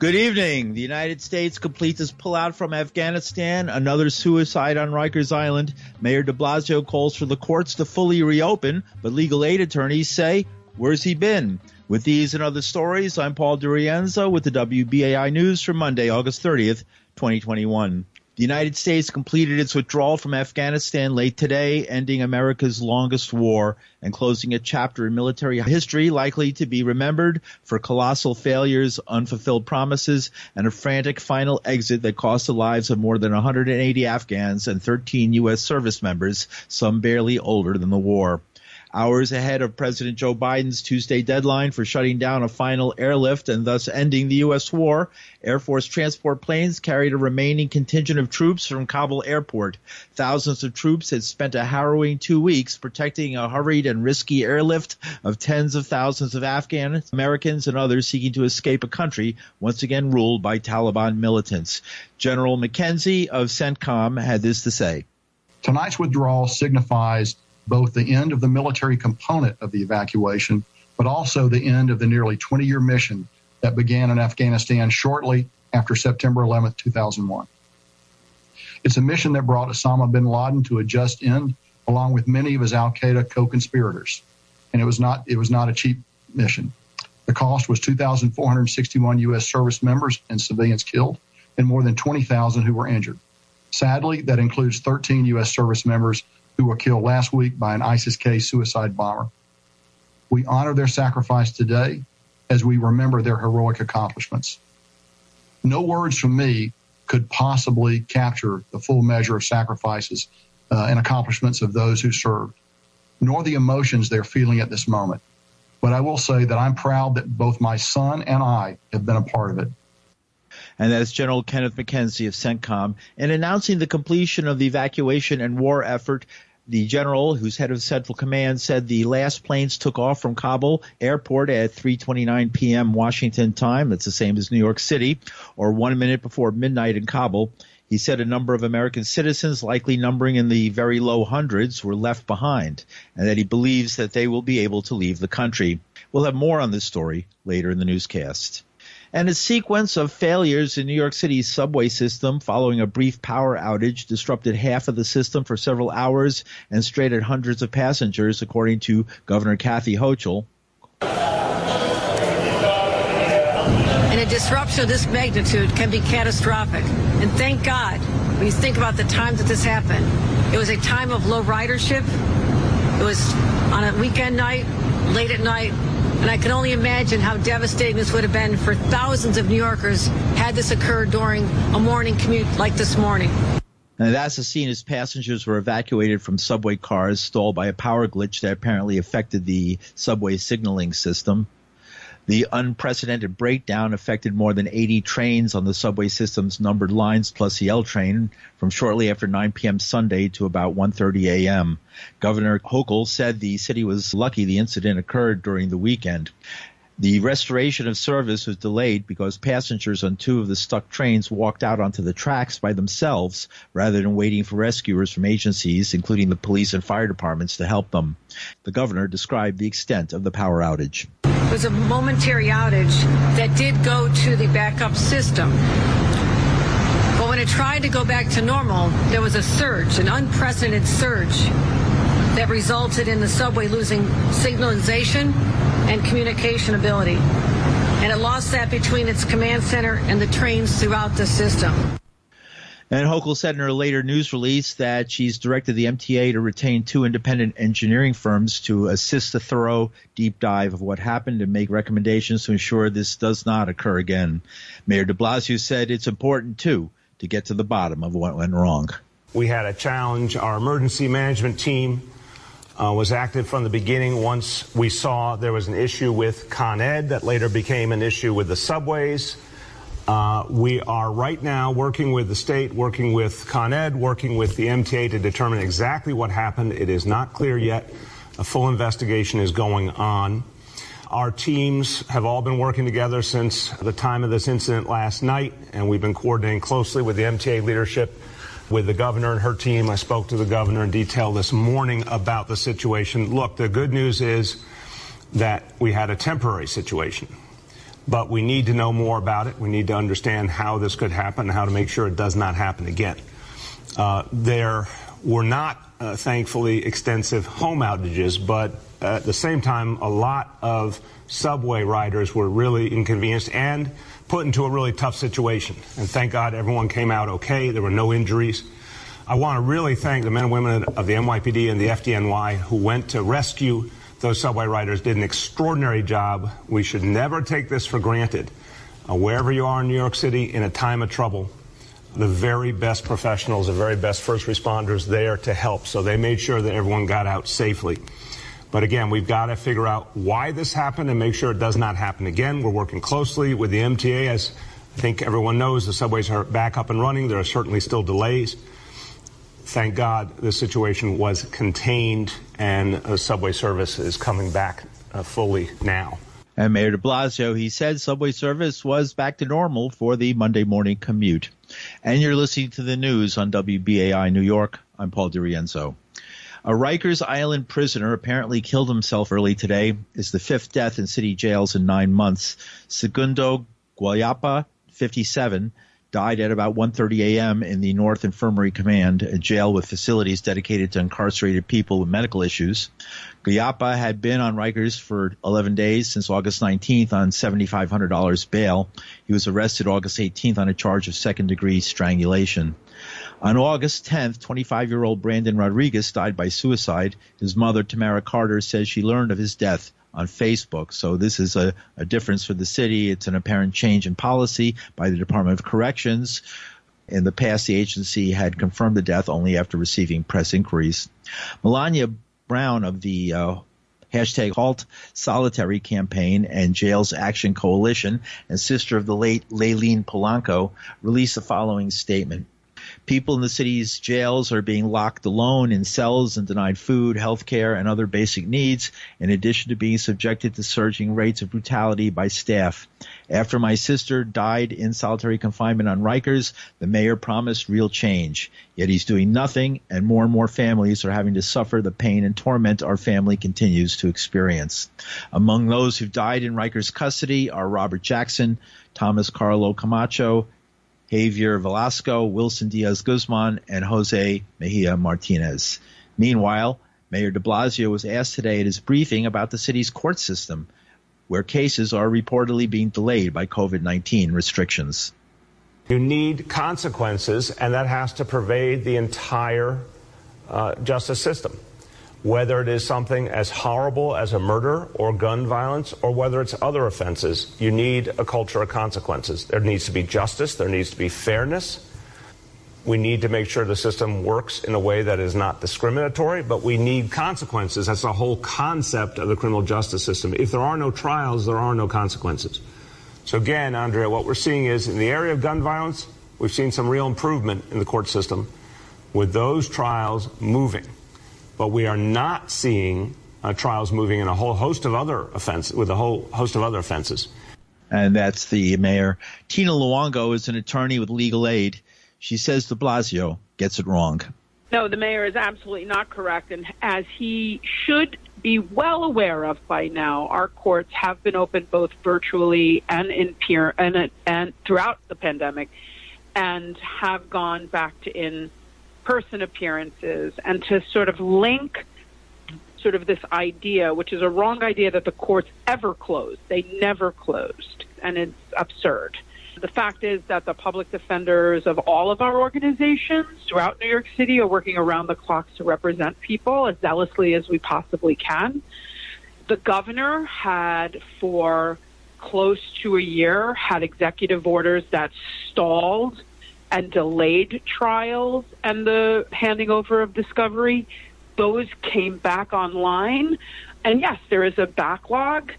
Good evening. The United States completes its pullout from Afghanistan. Another suicide on Rikers Island. Mayor de Blasio calls for the courts to fully reopen, but legal aid attorneys say, where's he been? With these and other stories, I'm Paul DiRienzo with the WBAI News for Monday, August 30th, 2021. The United States completed its withdrawal from Afghanistan late today, ending America's longest war and closing a chapter in military history likely to be remembered for colossal failures, unfulfilled promises, and a frantic final exit that cost the lives of more than 180 Afghans and 13 U.S. service members, some barely older than the war hours ahead of President Joe Biden's Tuesday deadline for shutting down a final airlift and thus ending the U.S. war. Air Force transport planes carried a remaining contingent of troops from Kabul airport. Thousands of troops had spent a harrowing two weeks protecting a hurried and risky airlift of tens of thousands of Afghan Americans and others seeking to escape a country once again ruled by Taliban militants. General McKenzie of CENTCOM had this to say. Tonight's withdrawal signifies both the end of the military component of the evacuation, but also the end of the nearly 20 year mission that began in Afghanistan shortly after September 11, 2001. It's a mission that brought Osama bin Laden to a just end, along with many of his Al Qaeda co conspirators. And it was, not, it was not a cheap mission. The cost was 2,461 U.S. service members and civilians killed, and more than 20,000 who were injured. Sadly, that includes 13 U.S. service members who were killed last week by an ISIS K suicide bomber. We honor their sacrifice today as we remember their heroic accomplishments. No words from me could possibly capture the full measure of sacrifices uh, and accomplishments of those who served, nor the emotions they're feeling at this moment. But I will say that I'm proud that both my son and I have been a part of it. And that's General Kenneth McKenzie of CENTCOM. In announcing the completion of the evacuation and war effort, the general, who's head of Central Command, said the last planes took off from Kabul airport at 3:29 p.m. Washington time. That's the same as New York City, or one minute before midnight in Kabul. He said a number of American citizens, likely numbering in the very low hundreds, were left behind, and that he believes that they will be able to leave the country. We'll have more on this story later in the newscast and a sequence of failures in New York City's subway system following a brief power outage disrupted half of the system for several hours and stranded hundreds of passengers, according to Governor Kathy Hochul. And a disruption of this magnitude can be catastrophic. And thank God, when you think about the time that this happened, it was a time of low ridership. It was on a weekend night, late at night, and I can only imagine how devastating this would have been for thousands of New Yorkers had this occurred during a morning commute like this morning. And that's the scene as passengers were evacuated from subway cars stalled by a power glitch that apparently affected the subway signaling system. The unprecedented breakdown affected more than 80 trains on the subway system's numbered lines plus the L train from shortly after 9 p.m. Sunday to about 1:30 a.m. Governor Hochul said the city was lucky the incident occurred during the weekend. The restoration of service was delayed because passengers on two of the stuck trains walked out onto the tracks by themselves rather than waiting for rescuers from agencies, including the police and fire departments, to help them. The governor described the extent of the power outage was a momentary outage that did go to the backup system. But when it tried to go back to normal, there was a surge, an unprecedented surge that resulted in the subway losing signalization and communication ability. And it lost that between its command center and the trains throughout the system. And Hochul said in her later news release that she's directed the MTA to retain two independent engineering firms to assist a thorough deep dive of what happened and make recommendations to ensure this does not occur again. Mayor de Blasio said it's important, too, to get to the bottom of what went wrong. We had a challenge. Our emergency management team uh, was active from the beginning once we saw there was an issue with Con Ed that later became an issue with the subways. Uh, we are right now working with the state, working with Con Ed, working with the MTA to determine exactly what happened. It is not clear yet. A full investigation is going on. Our teams have all been working together since the time of this incident last night, and we've been coordinating closely with the MTA leadership, with the governor and her team. I spoke to the governor in detail this morning about the situation. Look, the good news is that we had a temporary situation. But we need to know more about it. We need to understand how this could happen how to make sure it does not happen again. Uh, there were not, uh, thankfully, extensive home outages, but at the same time, a lot of subway riders were really inconvenienced and put into a really tough situation. And thank God everyone came out okay. There were no injuries. I want to really thank the men and women of the NYPD and the FDNY who went to rescue those subway riders, did an extraordinary job. We should never take this for granted. Uh, wherever you are in New York City in a time of trouble, the very best professionals, the very best first responders there to help. So they made sure that everyone got out safely. But again, we've got to figure out why this happened and make sure it does not happen again. We're working closely with the MTA. As I think everyone knows, the subways are back up and running. There are certainly still delays. Thank God the situation was contained and the subway service is coming back uh, fully now. And Mayor de Blasio, he said subway service was back to normal for the Monday morning commute. And you're listening to the news on WBAI New York. I'm Paul DiRienzo. A Rikers Island prisoner apparently killed himself early today. Is the fifth death in city jails in nine months. Segundo Guallpa, 57, died at about 1:30 a.m. in the North Infirmary Command, a jail with facilities dedicated to incarcerated people with medical issues. Guallpa had been on Rikers for 11 days since August 19th on $7,500 bail. He was arrested August 18th on a charge of second-degree strangulation. On August 10th, 25 year old Brandon Rodriguez died by suicide. His mother, Tamara Carter, says she learned of his death on Facebook. So this is a, a difference for the city. It's an apparent change in policy by the Department of Corrections. In the past, the agency had confirmed the death only after receiving press inquiries. Melania Brown of the uh, hashtag Halt Solitary campaign and Jails Action Coalition and sister of the late Layleen Polanco released the following statement. People in the city's jails are being locked alone in cells and denied food, health care, and other basic needs, in addition to being subjected to surging rates of brutality by staff. After my sister died in solitary confinement on Rikers, the mayor promised real change. Yet he's doing nothing, and more and more families are having to suffer the pain and torment our family continues to experience. Among those who've died in Rikers custody are Robert Jackson, Thomas Carlo Camacho, Javier Velasco, Wilson Diaz Guzman, and Jose Mejia Martinez. Meanwhile, Mayor de Blasio was asked today at his briefing about the city's court system, where cases are reportedly being delayed by COVID 19 restrictions. You need consequences, and that has to pervade the entire uh, justice system whether it is something as horrible as a murder or gun violence or whether it's other offenses, you need a culture of consequences. There needs to be justice, there needs to be fairness. We need to make sure the system works in a way that is not discriminatory, but we need consequences. That's the whole concept of the criminal justice system. If there are no trials, there are no consequences. So again, Andrea, what we're seeing is in the area of gun violence, we've seen some real improvement in the court system with those trials moving but we are not seeing uh, trials moving in a whole host of other offenses, with a whole host of other offenses. And that's the mayor. Tina Luongo is an attorney with legal aid. She says de Blasio gets it wrong. No, the mayor is absolutely not correct. And as he should be well aware of by now, our courts have been open both virtually and in peer and, and throughout the pandemic and have gone back to in person appearances and to sort of link sort of this idea, which is a wrong idea that the courts ever closed. They never closed, and it's absurd. The fact is that the public defenders of all of our organizations throughout New York City are working around the clock to represent people as zealously as we possibly can. The governor had for close to a year had executive orders that stalled and delayed trials and the handing over of discovery, those came back online. And yes, there is a backlog,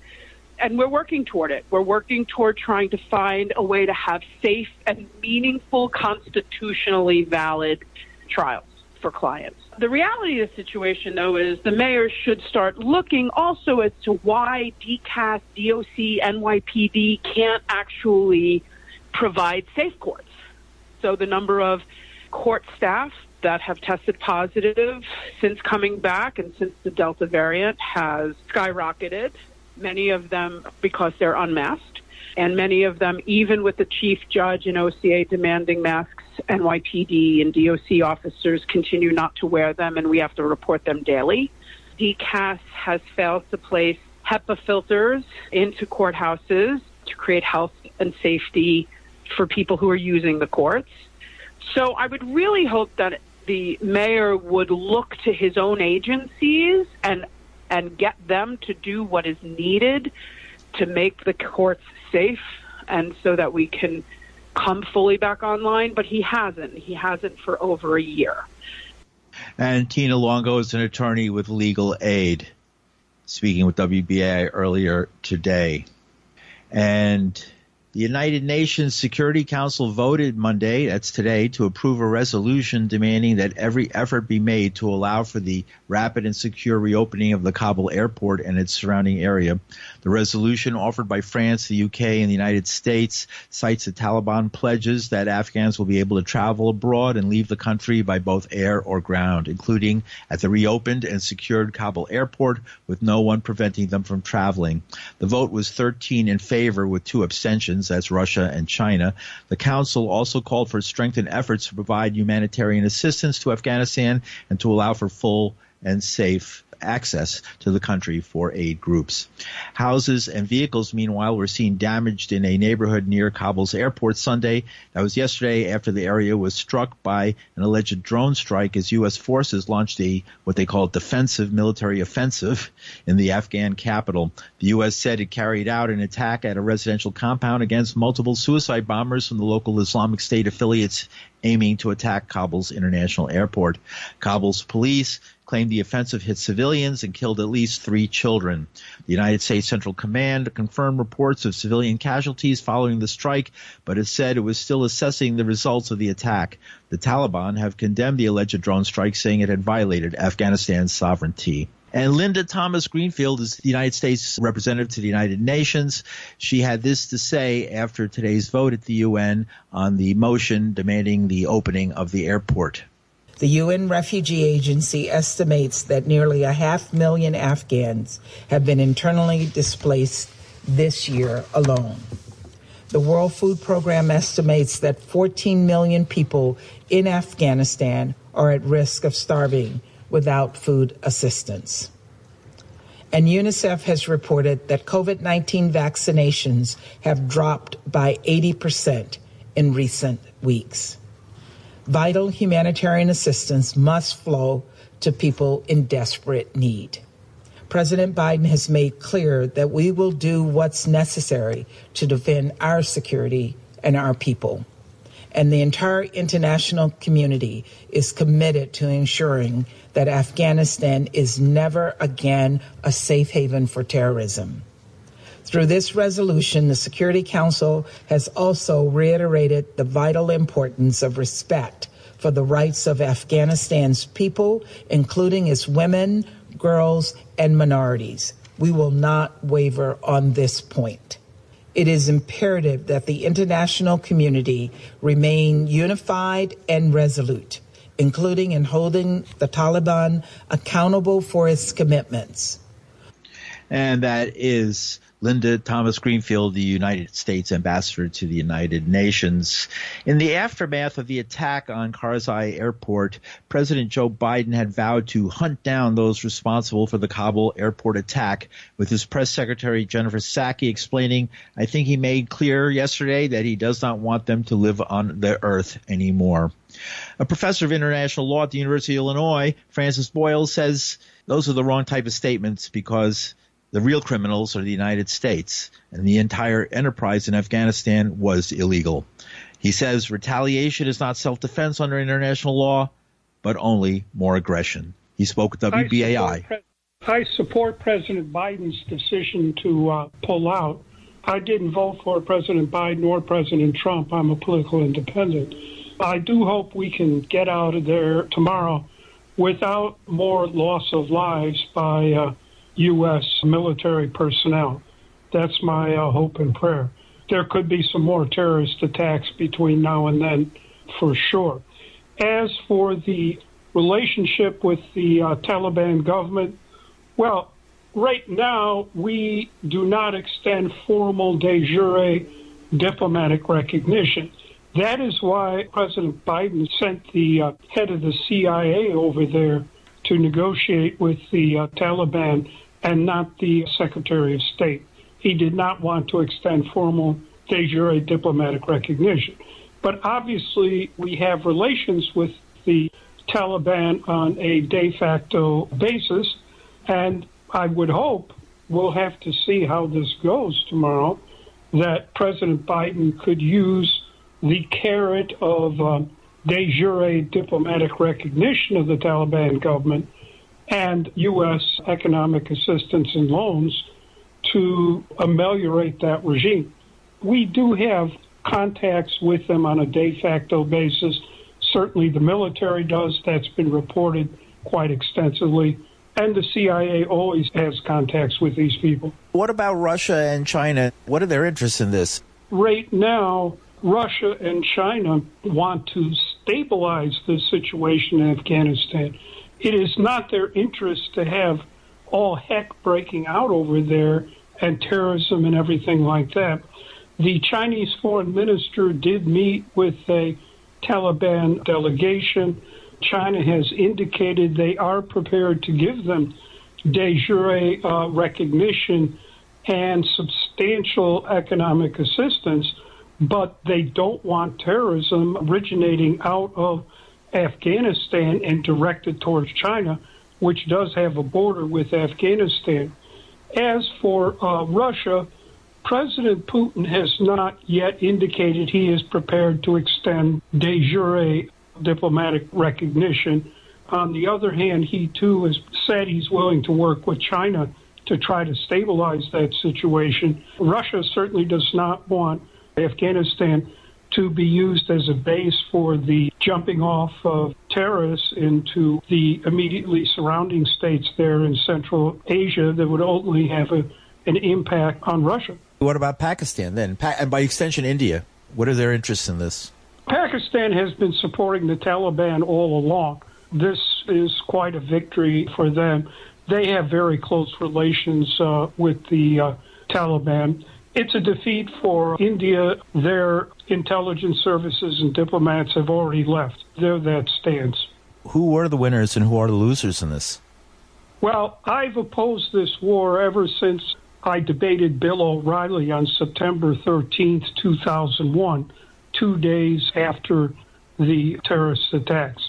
and we're working toward it. We're working toward trying to find a way to have safe and meaningful, constitutionally valid trials for clients. The reality of the situation, though, is the mayor should start looking also as to why DCAS, DOC, NYPD can't actually provide safe courts so the number of court staff that have tested positive since coming back and since the Delta variant has skyrocketed, many of them because they're unmasked. And many of them, even with the chief judge and OCA demanding masks, NYPD and DOC officers continue not to wear them, and we have to report them daily. DCAS has failed to place HEPA filters into courthouses to create health and safety for people who are using the courts. So I would really hope that the mayor would look to his own agencies and and get them to do what is needed to make the courts safe and so that we can come fully back online, but he hasn't. He hasn't for over a year. And Tina Luongo is an attorney with legal aid, speaking with WBAI earlier today. And the United Nations Security Council voted Monday, that's today, to approve a resolution demanding that every effort be made to allow for the rapid and secure reopening of the Kabul airport and its surrounding area. The resolution offered by France, the UK, and the United States cites the Taliban pledges that Afghans will be able to travel abroad and leave the country by both air or ground, including at the reopened and secured Kabul airport with no one preventing them from traveling. The vote was 13 in favor with two abstentions nations, that's Russia and China. The Council also called for strengthened efforts to provide humanitarian assistance to Afghanistan and to allow for full and safe access to the country for aid groups. Houses and vehicles, meanwhile, were seen damaged in a neighborhood near Kabul's airport Sunday. That was yesterday after the area was struck by an alleged drone strike as U.S. forces launched a what they call defensive military offensive in the Afghan capital. The U.S. said it carried out an attack at a residential compound against multiple suicide bombers from the local Islamic State affiliates aiming to attack Kabul's international airport. Kabul's police claimed the offensive hit civilians and killed at least three children. The United States Central Command confirmed reports of civilian casualties following the strike, but it said it was still assessing the results of the attack. The Taliban have condemned the alleged drone strike, saying it had violated Afghanistan's sovereignty. And Linda Thomas Greenfield is the United States representative to the United Nations. She had this to say after today's vote at the UN on the motion demanding the opening of the airport. The UN Refugee Agency estimates that nearly a half million Afghans have been internally displaced this year alone. The World Food Program estimates that 14 million people in Afghanistan are at risk of starving without food assistance. And UNICEF has reported that COVID 19 vaccinations have dropped by 80% in recent weeks vital humanitarian assistance must flow to people in desperate need. President Biden has made clear that we will do what's necessary to defend our security and our people. And the entire international community is committed to ensuring that Afghanistan is never again a safe haven for terrorism. Through this resolution, the Security Council has also reiterated the vital importance of respect for the rights of Afghanistan's people, including its women, girls, and minorities. We will not waver on this point. It is imperative that the international community remain unified and resolute, including in holding the Taliban accountable for its commitments. And that is Linda Thomas Greenfield, the United States ambassador to the United Nations. In the aftermath of the attack on Karzai Airport, President Joe Biden had vowed to hunt down those responsible for the Kabul airport attack, with his press secretary Jennifer Psaki explaining, I think he made clear yesterday that he does not want them to live on the earth anymore. A professor of international law at the University of Illinois, Francis Boyle, says those are the wrong type of statements because the real criminals are the United States, and the entire enterprise in Afghanistan was illegal. He says retaliation is not self defense under international law, but only more aggression. He spoke with WBAI. I support, I support President Biden's decision to uh, pull out. I didn't vote for President Biden or President Trump. I'm a political independent. I do hope we can get out of there tomorrow without more loss of lives by uh, U.S. military personnel. That's my uh, hope and prayer. There could be some more terrorist attacks between now and then, for sure. As for the relationship with the uh, Taliban government, well, right now, we do not extend formal de jure diplomatic recognition. That is why President Biden sent the uh, head of the CIA over there to negotiate with the uh, Taliban and not the Secretary of State. He did not want to extend formal de jure diplomatic recognition. But obviously, we have relations with the Taliban on a de facto basis, and I would hope we'll have to see how this goes tomorrow. That President Biden could use the carrot of uh, de jure diplomatic recognition of the Taliban government and U.S. economic assistance and loans to ameliorate that regime. We do have contacts with them on a de facto basis. Certainly the military does. That's been reported quite extensively. And the CIA always has contacts with these people. What about Russia and China? What are their interests in this? Right now, Russia and China want to stabilize the situation in Afghanistan. It is not their interest to have all heck breaking out over there and terrorism and everything like that. The Chinese foreign minister did meet with a Taliban delegation. China has indicated they are prepared to give them de jure uh, recognition and substantial economic assistance but they don't want terrorism originating out of Afghanistan and directed towards China, which does have a border with Afghanistan. As for uh, Russia, President Putin has not yet indicated he is prepared to extend de jure diplomatic recognition. On the other hand, he too has said he's willing to work with China to try to stabilize that situation. Russia certainly does not want Afghanistan to be used as a base for the jumping off of terrorists into the immediately surrounding states there in Central Asia that would only have a, an impact on Russia. What about Pakistan then? Pa- and by extension, India. What are their interests in this? Pakistan has been supporting the Taliban all along. This is quite a victory for them. They have very close relations uh, with the uh, Taliban. It's a defeat for India. Their intelligence services and diplomats have already left. There that stands. Who are the winners and who are the losers in this? Well, I've opposed this war ever since I debated Bill O'Reilly on September 13th, 2001, two days after the terrorist attacks.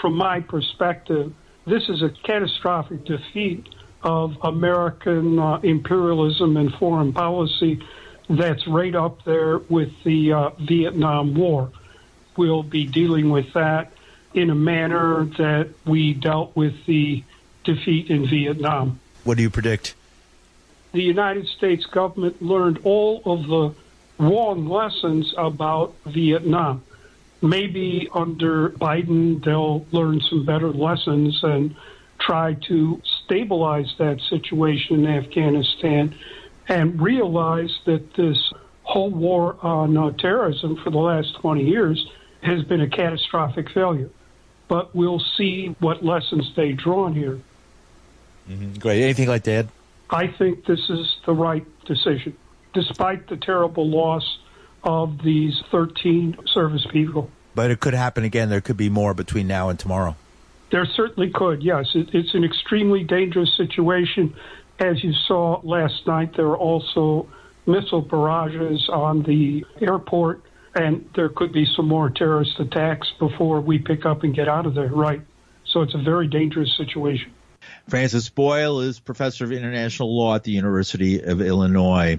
From my perspective, this is a catastrophic defeat of American uh, imperialism and foreign policy that's right up there with the uh, Vietnam War. We'll be dealing with that in a manner that we dealt with the defeat in Vietnam. What do you predict? The United States government learned all of the wrong lessons about Vietnam. Maybe under Biden, they'll learn some better lessons and try to stabilize that situation in Afghanistan and realize that this whole war on uh, terrorism for the last 20 years has been a catastrophic failure. But we'll see what lessons they draw here. Mm-hmm. Great. Anything like that? I think this is the right decision, despite the terrible loss of these 13 service people. But it could happen again. There could be more between now and tomorrow. There certainly could, yes. It, it's an extremely dangerous situation. As you saw last night, there are also missile barrages on the airport, and there could be some more terrorist attacks before we pick up and get out of there, right? So it's a very dangerous situation. Francis Boyle is professor of international law at the University of Illinois.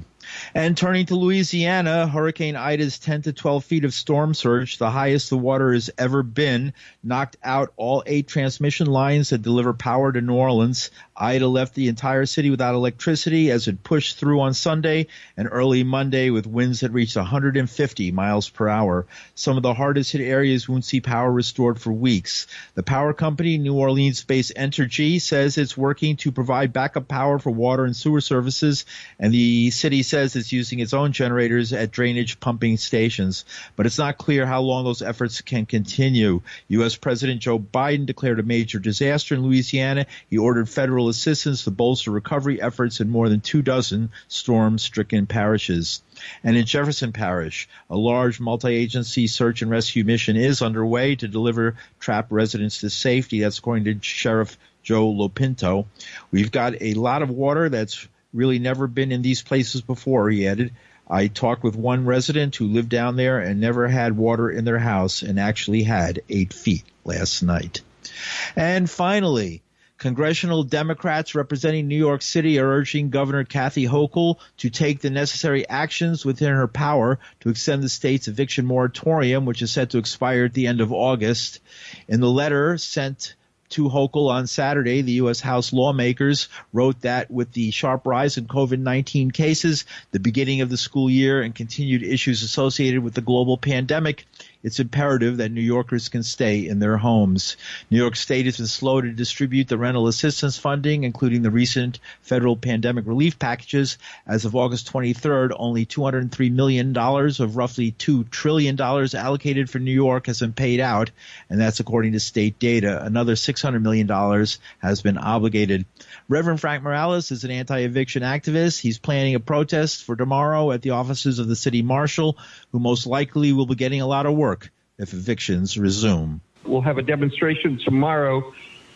And turning to Louisiana, Hurricane Ida's 10 to 12 feet of storm surge, the highest the water has ever been, knocked out all eight transmission lines that deliver power to New Orleans. Ida left the entire city without electricity as it pushed through on Sunday and early Monday with winds that reached 150 miles per hour. Some of the hardest hit areas won't see power restored for weeks. The power company, New Orleans based Entergy, says it's working to provide backup power for water and sewer services, and the city says it's using its own generators at drainage pumping stations. But it's not clear how long those efforts can continue. U.S. President Joe Biden declared a major disaster in Louisiana. He ordered federal assistance to bolster recovery efforts in more than two dozen storm stricken parishes. And in Jefferson Parish, a large multi-agency search and rescue mission is underway to deliver trapped residents to safety. That's according to Sheriff Joe Lopinto. We've got a lot of water that's really never been in these places before, he added. I talked with one resident who lived down there and never had water in their house and actually had eight feet last night. And finally, Congressional Democrats representing New York City are urging Governor Kathy Hochul to take the necessary actions within her power to extend the state's eviction moratorium, which is set to expire at the end of August. In the letter sent to Hochul on Saturday, the U.S. House lawmakers wrote that with the sharp rise in COVID-19 cases, the beginning of the school year, and continued issues associated with the global pandemic, it's imperative that New Yorkers can stay in their homes. New York State has been slow to distribute the rental assistance funding, including the recent federal pandemic relief packages. As of August 23rd, only $203 million of roughly $2 trillion allocated for New York has been paid out, and that's according to state data. Another $600 million has been obligated. Reverend Frank Morales is an anti-eviction activist. He's planning a protest for tomorrow at the offices of the city marshal, who most likely will be getting a lot of work if evictions resume. We'll have a demonstration tomorrow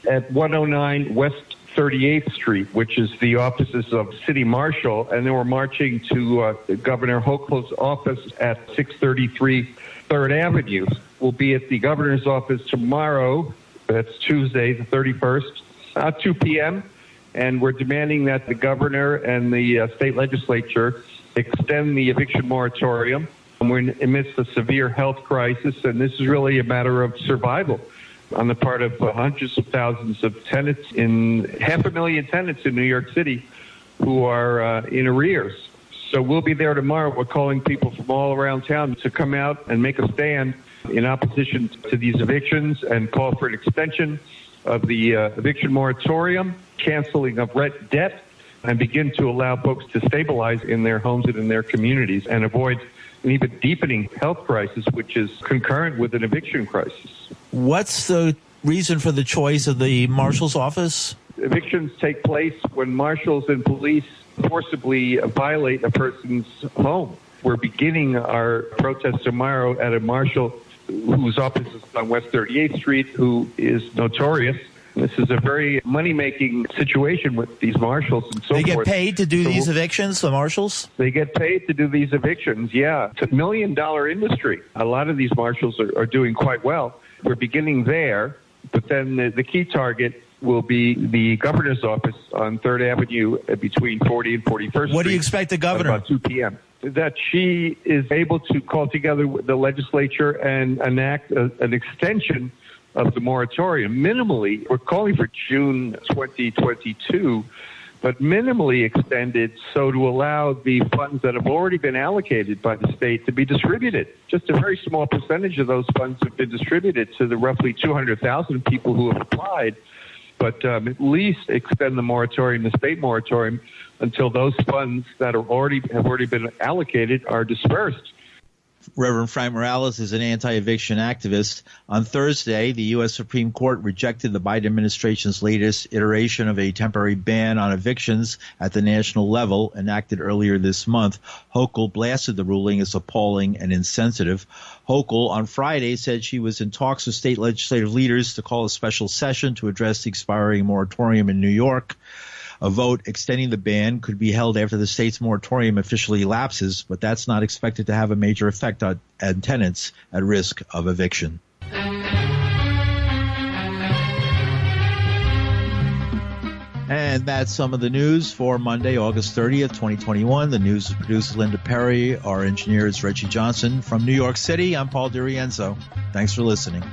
at 109 West 38th Street, which is the offices of City Marshal, and then we're marching to uh, Governor Hochul's office at 633 Third Avenue. We'll be at the governor's office tomorrow. That's Tuesday, the 31st, at 2 p.m. And we're demanding that the governor and the uh, state legislature extend the eviction moratorium we're amidst a severe health crisis, and this is really a matter of survival on the part of hundreds of thousands of tenants in half a million tenants in New York City who are uh, in arrears. So we'll be there tomorrow. We're calling people from all around town to come out and make a stand in opposition to these evictions and call for an extension of the uh, eviction moratorium, canceling of rent debt, and begin to allow folks to stabilize in their homes and in their communities and avoid an even deepening health crisis, which is concurrent with an eviction crisis. What's the reason for the choice of the marshal's office? Evictions take place when marshals and police forcibly violate a person's home. We're beginning our protest tomorrow at a marshal whose office is on West 38th Street, who is notorious this is a very money making situation with these marshals and so forth. They get forth. paid to do so these evictions, the marshals? They get paid to do these evictions, yeah. It's a million dollar industry. A lot of these marshals are, are doing quite well. We're beginning there, but then the, the key target will be the governor's office on 3rd Avenue between 40 and 41st Street. What do you expect the governor? About 2 p.m. That she is able to call together the legislature and enact a, an extension of the moratorium. Minimally, we're calling for June 2022, but minimally extended so to allow the funds that have already been allocated by the state to be distributed. Just a very small percentage of those funds have been distributed to the roughly 200,000 people who have applied. But um, at least extend the moratorium, the state moratorium, until those funds that are already have already been allocated are dispersed. Reverend Frank Morales is an anti-eviction activist. On Thursday, the U.S. Supreme Court rejected the Biden administration's latest iteration of a temporary ban on evictions at the national level enacted earlier this month. Hochul blasted the ruling as appalling and insensitive. Hochul on Friday said she was in talks with state legislative leaders to call a special session to address the expiring moratorium in New York. A vote extending the ban could be held after the state's moratorium officially lapses, but that's not expected to have a major effect on, on tenants at risk of eviction. And that's some of the news for Monday, August 30th, 2021. The news is produced Linda Perry. Our engineer is Reggie Johnson. From New York City, I'm Paul DiRienzo. Thanks for listening.